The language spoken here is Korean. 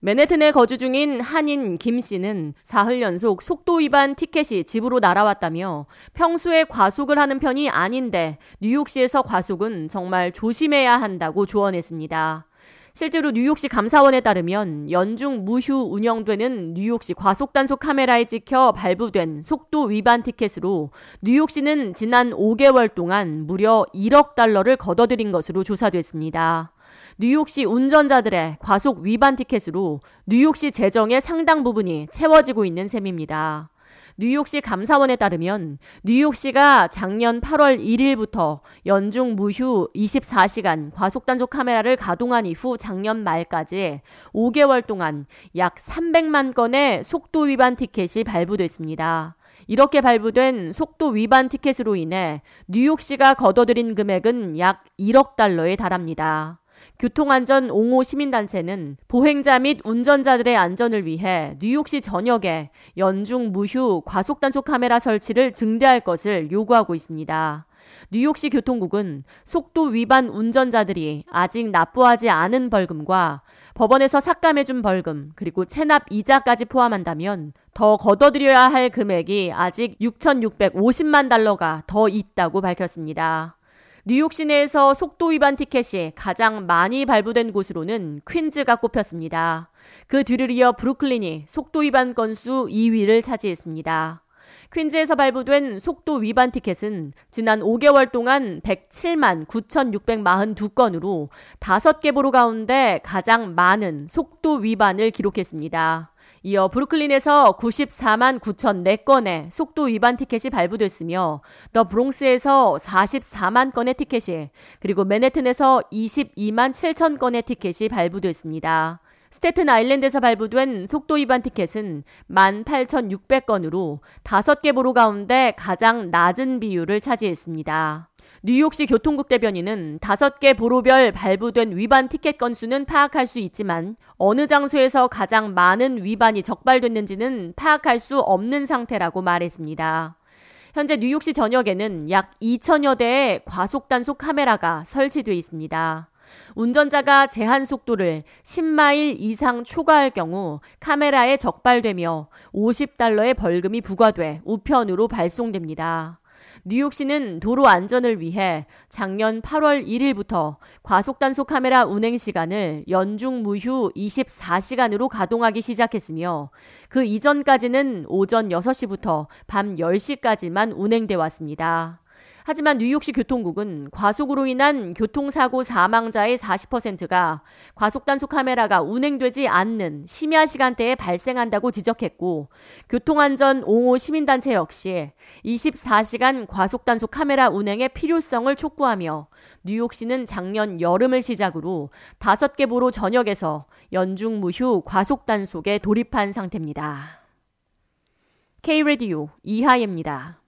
맨해튼에 거주 중인 한인 김 씨는 사흘 연속 속도 위반 티켓이 집으로 날아왔다며 평소에 과속을 하는 편이 아닌데 뉴욕시에서 과속은 정말 조심해야 한다고 조언했습니다. 실제로 뉴욕시 감사원에 따르면 연중 무휴 운영되는 뉴욕시 과속단속 카메라에 찍혀 발부된 속도 위반 티켓으로 뉴욕시는 지난 5개월 동안 무려 1억 달러를 걷어들인 것으로 조사됐습니다. 뉴욕시 운전자들의 과속 위반 티켓으로 뉴욕시 재정의 상당 부분이 채워지고 있는 셈입니다. 뉴욕시 감사원에 따르면 뉴욕시가 작년 8월 1일부터 연중 무휴 24시간 과속단속 카메라를 가동한 이후 작년 말까지 5개월 동안 약 300만 건의 속도 위반 티켓이 발부됐습니다. 이렇게 발부된 속도 위반 티켓으로 인해 뉴욕시가 걷어들인 금액은 약 1억 달러에 달합니다. 교통안전 옹호 시민단체는 보행자 및 운전자들의 안전을 위해 뉴욕시 전역에 연중 무휴 과속단속 카메라 설치를 증대할 것을 요구하고 있습니다. 뉴욕시 교통국은 속도 위반 운전자들이 아직 납부하지 않은 벌금과 법원에서 삭감해준 벌금 그리고 체납 이자까지 포함한다면 더 걷어들여야 할 금액이 아직 6,650만 달러가 더 있다고 밝혔습니다. 뉴욕 시내에서 속도 위반 티켓이 가장 많이 발부된 곳으로는 퀸즈가 꼽혔습니다. 그 뒤를 이어 브루클린이 속도 위반 건수 2위를 차지했습니다. 퀸즈에서 발부된 속도 위반 티켓은 지난 5개월 동안 107만 9,642건으로 5개 보로 가운데 가장 많은 속도 위반을 기록했습니다. 이어 브루클린에서 94만 9천 4건의 속도 위반 티켓이 발부됐으며 더 브롱스에서 44만 건의 티켓이 그리고 맨해튼에서 22만 7천 건의 티켓이 발부됐습니다. 스테튼 아일랜드에서 발부된 속도 위반 티켓은 18,600건으로 5개 보로 가운데 가장 낮은 비율을 차지했습니다. 뉴욕시 교통국 대변인은 다섯 개 보로별 발부된 위반 티켓 건수는 파악할 수 있지만 어느 장소에서 가장 많은 위반이 적발됐는지는 파악할 수 없는 상태라고 말했습니다. 현재 뉴욕시 전역에는 약 2천여 대의 과속단속 카메라가 설치되어 있습니다. 운전자가 제한 속도를 10마일 이상 초과할 경우 카메라에 적발되며 50달러의 벌금이 부과돼 우편으로 발송됩니다. 뉴욕시는 도로 안전을 위해 작년 8월 1일부터 과속단속 카메라 운행 시간을 연중 무휴 24시간으로 가동하기 시작했으며 그 이전까지는 오전 6시부터 밤 10시까지만 운행돼 왔습니다. 하지만 뉴욕시 교통국은 과속으로 인한 교통사고 사망자의 40%가 과속단속 카메라가 운행되지 않는 심야 시간대에 발생한다고 지적했고 교통안전 옹호 시민단체 역시 24시간 과속단속 카메라 운행의 필요성을 촉구하며 뉴욕시는 작년 여름을 시작으로 5개 보로 전역에서 연중 무휴 과속단속에 돌입한 상태입니다. K-Radio 이하예입니다.